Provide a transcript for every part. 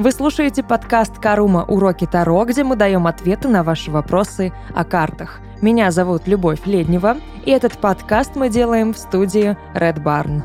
Вы слушаете подкаст «Карума. Уроки Таро», где мы даем ответы на ваши вопросы о картах. Меня зовут Любовь Леднева, и этот подкаст мы делаем в студии Red Barn.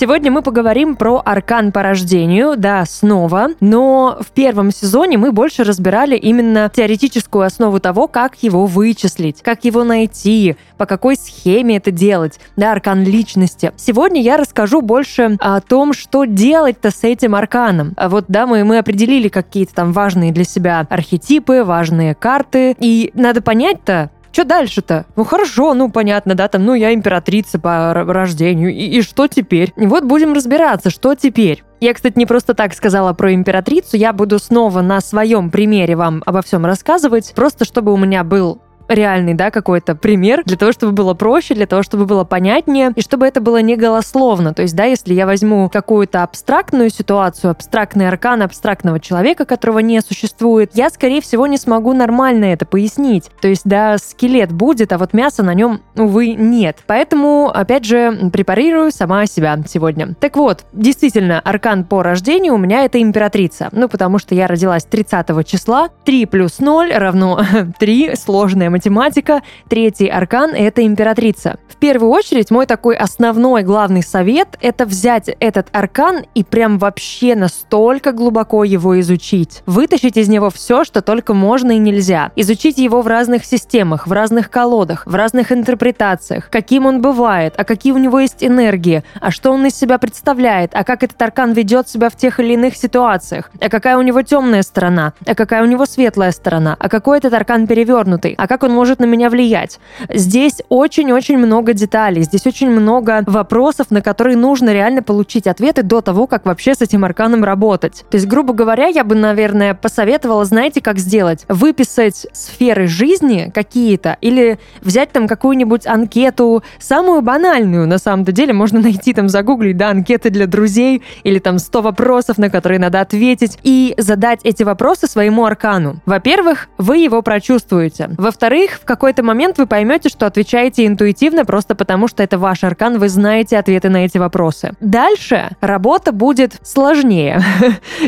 Сегодня мы поговорим про аркан по рождению, да, снова, но в первом сезоне мы больше разбирали именно теоретическую основу того, как его вычислить, как его найти, по какой схеме это делать, да, аркан личности. Сегодня я расскажу больше о том, что делать-то с этим арканом. А вот, да, мы, мы определили какие-то там важные для себя архетипы, важные карты, и надо понять-то, что дальше-то? Ну хорошо, ну понятно, да, там, ну я императрица по рождению, и, и что теперь? И вот будем разбираться, что теперь. Я, кстати, не просто так сказала про императрицу, я буду снова на своем примере вам обо всем рассказывать, просто чтобы у меня был реальный, да, какой-то пример, для того, чтобы было проще, для того, чтобы было понятнее, и чтобы это было не голословно. То есть, да, если я возьму какую-то абстрактную ситуацию, абстрактный аркан абстрактного человека, которого не существует, я, скорее всего, не смогу нормально это пояснить. То есть, да, скелет будет, а вот мяса на нем, увы, нет. Поэтому, опять же, препарирую сама себя сегодня. Так вот, действительно, аркан по рождению у меня это императрица. Ну, потому что я родилась 30 числа. 3 плюс 0 равно 3, сложная математика, третий аркан — это императрица. В первую очередь, мой такой основной главный совет — это взять этот аркан и прям вообще настолько глубоко его изучить. Вытащить из него все, что только можно и нельзя. Изучить его в разных системах, в разных колодах, в разных интерпретациях, каким он бывает, а какие у него есть энергии, а что он из себя представляет, а как этот аркан ведет себя в тех или иных ситуациях, а какая у него темная сторона, а какая у него светлая сторона, а какой этот аркан перевернутый, а как он он может на меня влиять. Здесь очень-очень много деталей, здесь очень много вопросов, на которые нужно реально получить ответы до того, как вообще с этим арканом работать. То есть, грубо говоря, я бы, наверное, посоветовала, знаете, как сделать? Выписать сферы жизни какие-то или взять там какую-нибудь анкету, самую банальную, на самом-то деле, можно найти там, загуглить, да, анкеты для друзей или там 100 вопросов, на которые надо ответить, и задать эти вопросы своему аркану. Во-первых, вы его прочувствуете. Во-вторых, во-вторых, в какой-то момент вы поймете, что отвечаете интуитивно просто потому, что это ваш аркан, вы знаете ответы на эти вопросы. Дальше работа будет сложнее.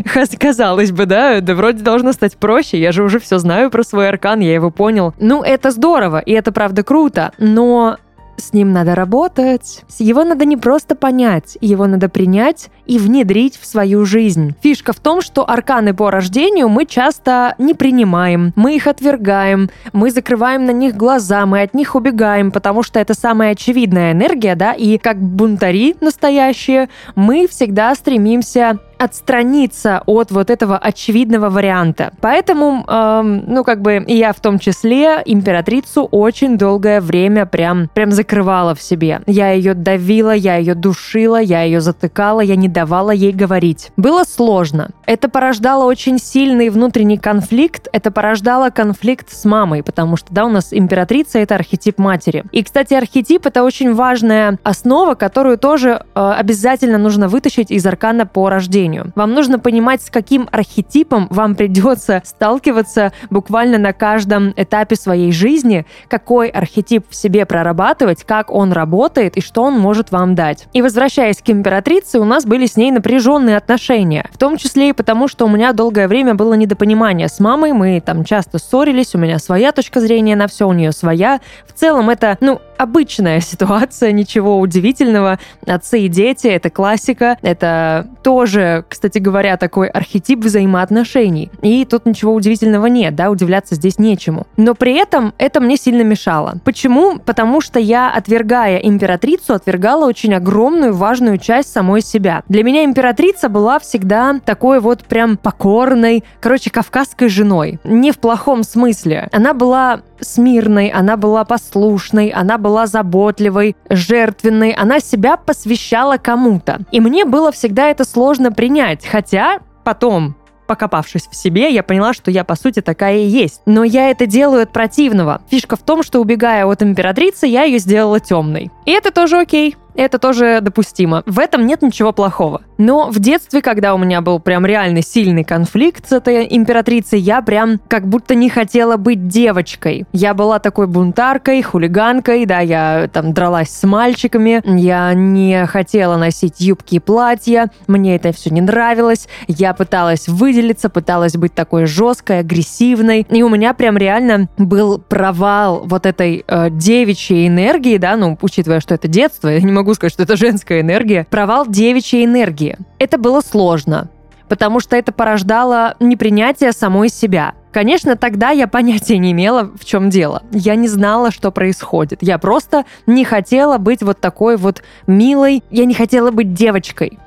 Казалось бы, да, да вроде должно стать проще, я же уже все знаю про свой аркан, я его понял. Ну, это здорово, и это правда круто, но с ним надо работать. Его надо не просто понять, его надо принять и внедрить в свою жизнь. Фишка в том, что арканы по рождению мы часто не принимаем, мы их отвергаем, мы закрываем на них глаза, мы от них убегаем, потому что это самая очевидная энергия, да, и как бунтари настоящие, мы всегда стремимся отстраниться от вот этого очевидного варианта. Поэтому, эм, ну, как бы я в том числе императрицу очень долгое время прям, прям закрывала в себе. Я ее давила, я ее душила, я ее затыкала, я не давала ей говорить. Было сложно. Это порождало очень сильный внутренний конфликт, это порождало конфликт с мамой, потому что, да, у нас императрица — это архетип матери. И, кстати, архетип — это очень важная основа, которую тоже э, обязательно нужно вытащить из аркана по рождению мышлению. Вам нужно понимать, с каким архетипом вам придется сталкиваться буквально на каждом этапе своей жизни, какой архетип в себе прорабатывать, как он работает и что он может вам дать. И возвращаясь к императрице, у нас были с ней напряженные отношения. В том числе и потому, что у меня долгое время было недопонимание с мамой, мы там часто ссорились, у меня своя точка зрения на все, у нее своя. В целом это, ну, обычная ситуация, ничего удивительного. Отцы и дети — это классика, это тоже, кстати говоря, такой архетип взаимоотношений. И тут ничего удивительного нет, да, удивляться здесь нечему. Но при этом это мне сильно мешало. Почему? Потому что я, отвергая императрицу, отвергала очень огромную, важную часть самой себя. Для меня императрица была всегда такой вот прям покорной, короче, кавказской женой. Не в плохом смысле. Она была смирной, она была послушной, она была заботливой, жертвенной, она себя посвящала кому-то. И мне было всегда это сложно принять, хотя потом покопавшись в себе, я поняла, что я, по сути, такая и есть. Но я это делаю от противного. Фишка в том, что, убегая от императрицы, я ее сделала темной. И это тоже окей. Это тоже допустимо. В этом нет ничего плохого. Но в детстве, когда у меня был прям реально сильный конфликт с этой императрицей, я прям как будто не хотела быть девочкой. Я была такой бунтаркой, хулиганкой, да, я там дралась с мальчиками, я не хотела носить юбки и платья, мне это все не нравилось, я пыталась выделиться, пыталась быть такой жесткой, агрессивной, и у меня прям реально был провал вот этой э, девичьей энергии, да, ну, учитывая, что это детство, я не могу сказать, что это женская энергия, провал девичьей энергии это было сложно, потому что это порождало непринятие самой себя. Конечно, тогда я понятия не имела, в чем дело. Я не знала, что происходит. Я просто не хотела быть вот такой вот милой. Я не хотела быть девочкой.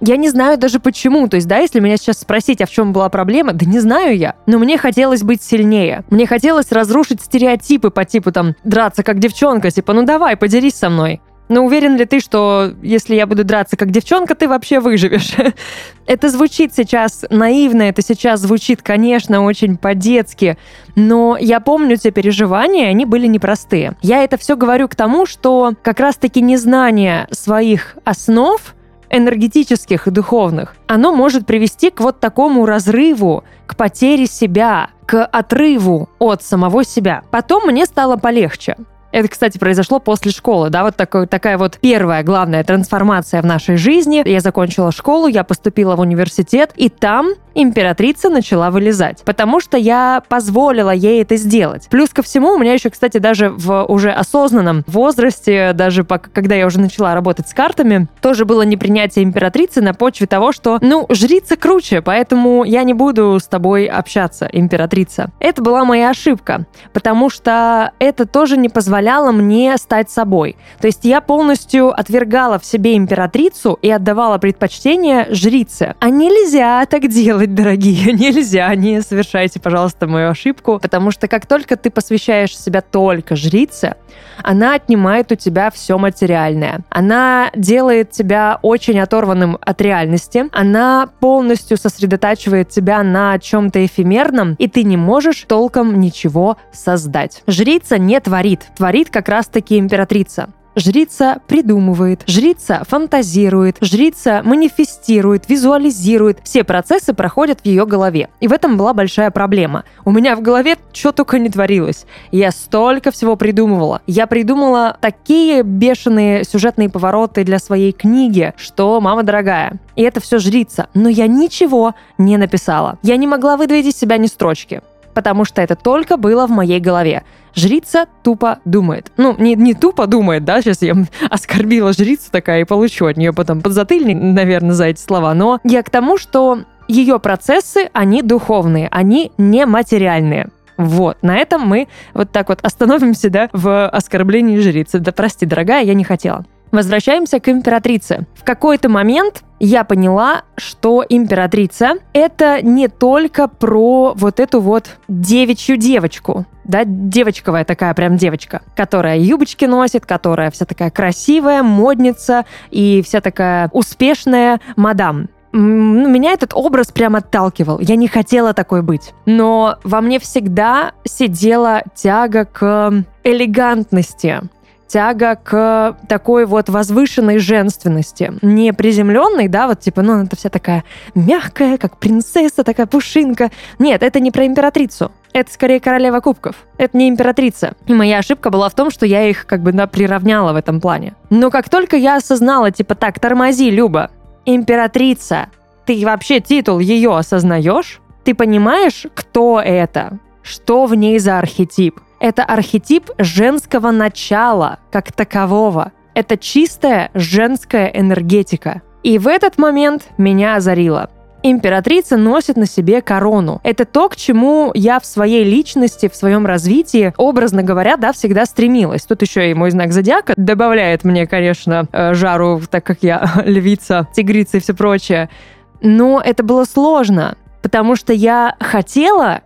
Я не знаю даже почему. То есть, да, если меня сейчас спросить, а в чем была проблема, да не знаю я. Но мне хотелось быть сильнее. Мне хотелось разрушить стереотипы по типу там драться как девчонка, типа, ну давай, поделись со мной. Но уверен ли ты, что если я буду драться как девчонка, ты вообще выживешь? это звучит сейчас наивно, это сейчас звучит, конечно, очень по-детски, но я помню те переживания, они были непростые. Я это все говорю к тому, что как раз-таки незнание своих основ энергетических и духовных, оно может привести к вот такому разрыву, к потере себя, к отрыву от самого себя. Потом мне стало полегче. Это, кстати, произошло после школы, да, вот такой, такая вот первая главная трансформация в нашей жизни. Я закончила школу, я поступила в университет, и там императрица начала вылезать, потому что я позволила ей это сделать. Плюс ко всему, у меня еще, кстати, даже в уже осознанном возрасте, даже пока, когда я уже начала работать с картами, тоже было непринятие императрицы на почве того, что, ну, жрица круче, поэтому я не буду с тобой общаться, императрица. Это была моя ошибка, потому что это тоже не позволяла мне стать собой. То есть я полностью отвергала в себе императрицу и отдавала предпочтение жрице. А нельзя так делать, дорогие, нельзя, не совершайте, пожалуйста, мою ошибку, потому что как только ты посвящаешь себя только жрице, она отнимает у тебя все материальное. Она делает тебя очень оторванным от реальности. Она полностью сосредотачивает тебя на чем-то эфемерном, и ты не можешь толком ничего создать. Жрица не творит. Творит как раз-таки императрица. Жрица придумывает, жрица фантазирует, жрица манифестирует, визуализирует. Все процессы проходят в ее голове. И в этом была большая проблема. У меня в голове что только не творилось. Я столько всего придумывала. Я придумала такие бешеные сюжетные повороты для своей книги, что, мама дорогая, и это все жрица. Но я ничего не написала. Я не могла выдавить из себя ни строчки потому что это только было в моей голове. Жрица тупо думает. Ну, не, не тупо думает, да, сейчас я оскорбила жрицу такая и получу от нее потом подзатыльник, наверное, за эти слова, но я к тому, что ее процессы, они духовные, они не материальные. Вот, на этом мы вот так вот остановимся, да, в оскорблении жрицы. Да прости, дорогая, я не хотела. Возвращаемся к императрице. В какой-то момент я поняла, что императрица — это не только про вот эту вот девичью девочку, да, девочковая такая прям девочка, которая юбочки носит, которая вся такая красивая, модница и вся такая успешная мадам. Ну, меня этот образ прям отталкивал. Я не хотела такой быть. Но во мне всегда сидела тяга к элегантности, тяга к такой вот возвышенной женственности. Не приземленной, да, вот типа, ну, это вся такая мягкая, как принцесса, такая пушинка. Нет, это не про императрицу. Это скорее королева кубков. Это не императрица. И моя ошибка была в том, что я их как бы да, приравняла в этом плане. Но как только я осознала, типа, так, тормози, Люба, императрица, ты вообще титул ее осознаешь? Ты понимаешь, кто это? Что в ней за архетип? Это архетип женского начала как такового. Это чистая женская энергетика. И в этот момент меня озарило. Императрица носит на себе корону. Это то, к чему я в своей личности, в своем развитии, образно говоря, да, всегда стремилась. Тут еще и мой знак зодиака добавляет мне, конечно, э, жару, так как я львица, тигрица и все прочее. Но это было сложно, потому что я хотела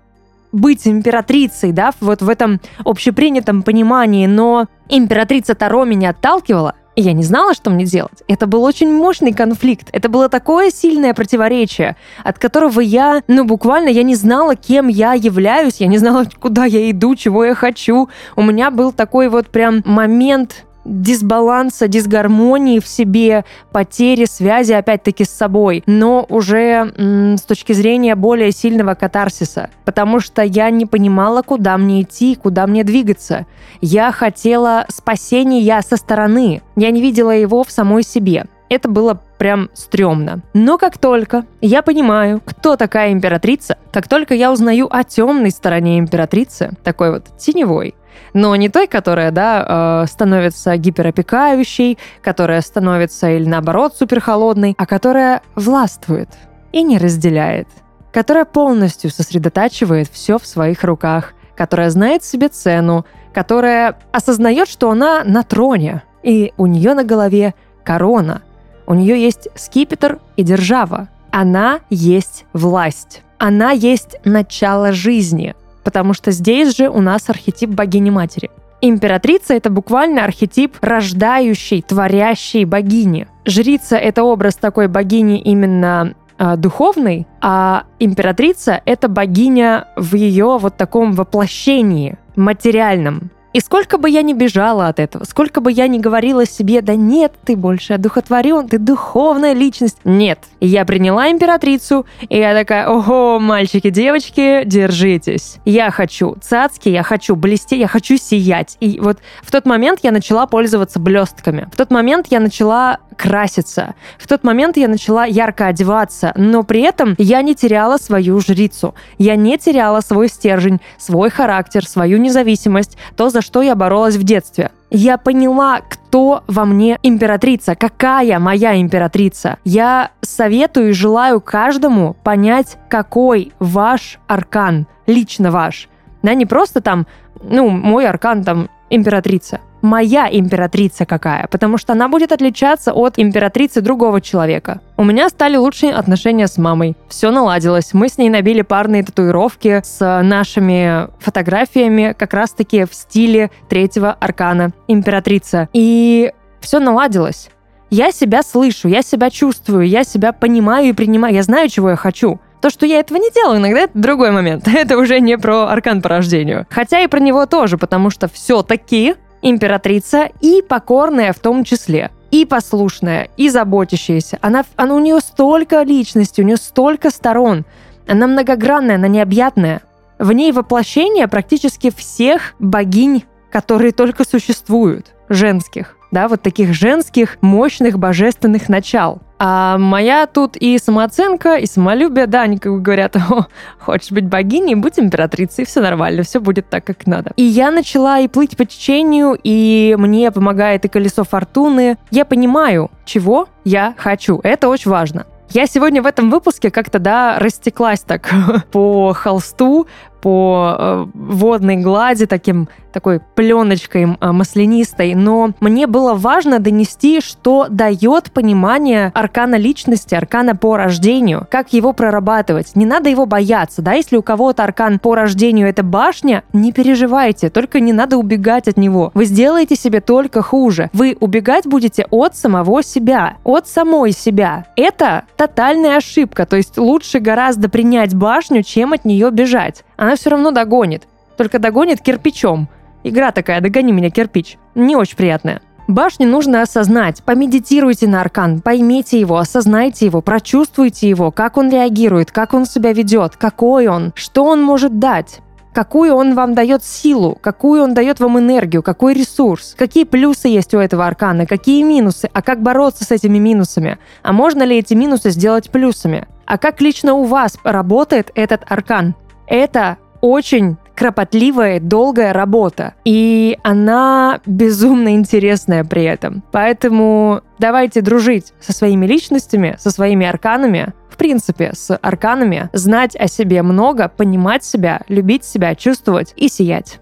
быть императрицей, да, вот в этом общепринятом понимании, но императрица Таро меня отталкивала, и я не знала, что мне делать. Это был очень мощный конфликт. Это было такое сильное противоречие, от которого я, ну, буквально, я не знала, кем я являюсь, я не знала, куда я иду, чего я хочу. У меня был такой вот прям момент дисбаланса, дисгармонии в себе, потери связи, опять-таки, с собой, но уже с точки зрения более сильного катарсиса, потому что я не понимала, куда мне идти, куда мне двигаться. Я хотела спасения со стороны, я не видела его в самой себе. Это было прям стрёмно. Но как только я понимаю, кто такая императрица, как только я узнаю о темной стороне императрицы, такой вот теневой, но не той, которая, да, э, становится гиперопекающей, которая становится или наоборот суперхолодной, а которая властвует и не разделяет, которая полностью сосредотачивает все в своих руках, которая знает себе цену, которая осознает, что она на троне, и у нее на голове корона, у нее есть скипетр и держава. Она есть власть. Она есть начало жизни – потому что здесь же у нас архетип богини-матери. Императрица — это буквально архетип рождающей, творящей богини. Жрица — это образ такой богини именно э, духовной, а императрица — это богиня в ее вот таком воплощении материальном. И сколько бы я ни бежала от этого, сколько бы я ни говорила себе, да нет, ты больше одухотворен, ты духовная личность. Нет. Я приняла императрицу, и я такая, ого, мальчики, девочки, держитесь. Я хочу цацки, я хочу блестеть, я хочу сиять. И вот в тот момент я начала пользоваться блестками. В тот момент я начала краситься. В тот момент я начала ярко одеваться, но при этом я не теряла свою жрицу. Я не теряла свой стержень, свой характер, свою независимость, то, за что я боролась в детстве. Я поняла, кто во мне императрица, какая моя императрица. Я советую и желаю каждому понять, какой ваш аркан, лично ваш. Да, не просто там, ну, мой аркан там императрица моя императрица какая, потому что она будет отличаться от императрицы другого человека. У меня стали лучшие отношения с мамой. Все наладилось. Мы с ней набили парные татуировки с нашими фотографиями как раз-таки в стиле третьего аркана императрица. И все наладилось. Я себя слышу, я себя чувствую, я себя понимаю и принимаю, я знаю, чего я хочу. То, что я этого не делаю иногда, это другой момент. Это уже не про аркан по рождению. Хотя и про него тоже, потому что все-таки императрица и покорная в том числе и послушная, и заботящаяся. Она, она у нее столько личности, у нее столько сторон. Она многогранная, она необъятная. В ней воплощение практически всех богинь, которые только существуют, женских да, вот таких женских, мощных, божественных начал. А моя тут и самооценка, и самолюбие, да, они как бы говорят, О, хочешь быть богиней, будь императрицей, все нормально, все будет так, как надо. И я начала и плыть по течению, и мне помогает и колесо фортуны. Я понимаю, чего я хочу. Это очень важно. Я сегодня в этом выпуске как-то, да, растеклась так по холсту, по э, водной глади, таким, такой пленочкой э, маслянистой, но мне было важно донести, что дает понимание аркана личности, аркана по рождению, как его прорабатывать. Не надо его бояться, да, если у кого-то аркан по рождению это башня, не переживайте, только не надо убегать от него. Вы сделаете себе только хуже. Вы убегать будете от самого себя, от самой себя. Это тотальная ошибка, то есть лучше гораздо принять башню, чем от нее бежать она все равно догонит. Только догонит кирпичом. Игра такая, догони меня, кирпич. Не очень приятная. Башню нужно осознать. Помедитируйте на аркан, поймите его, осознайте его, прочувствуйте его, как он реагирует, как он себя ведет, какой он, что он может дать какую он вам дает силу, какую он дает вам энергию, какой ресурс, какие плюсы есть у этого аркана, какие минусы, а как бороться с этими минусами, а можно ли эти минусы сделать плюсами, а как лично у вас работает этот аркан. Это очень кропотливая, долгая работа. И она безумно интересная при этом. Поэтому давайте дружить со своими личностями, со своими арканами, в принципе, с арканами, знать о себе много, понимать себя, любить себя, чувствовать и сиять.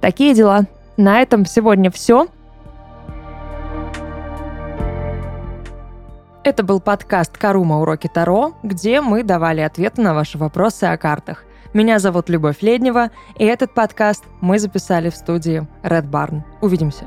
Такие дела. На этом сегодня все. Это был подкаст «Карума. Уроки Таро», где мы давали ответы на ваши вопросы о картах. Меня зовут Любовь Леднева, и этот подкаст мы записали в студии Red Barn. Увидимся.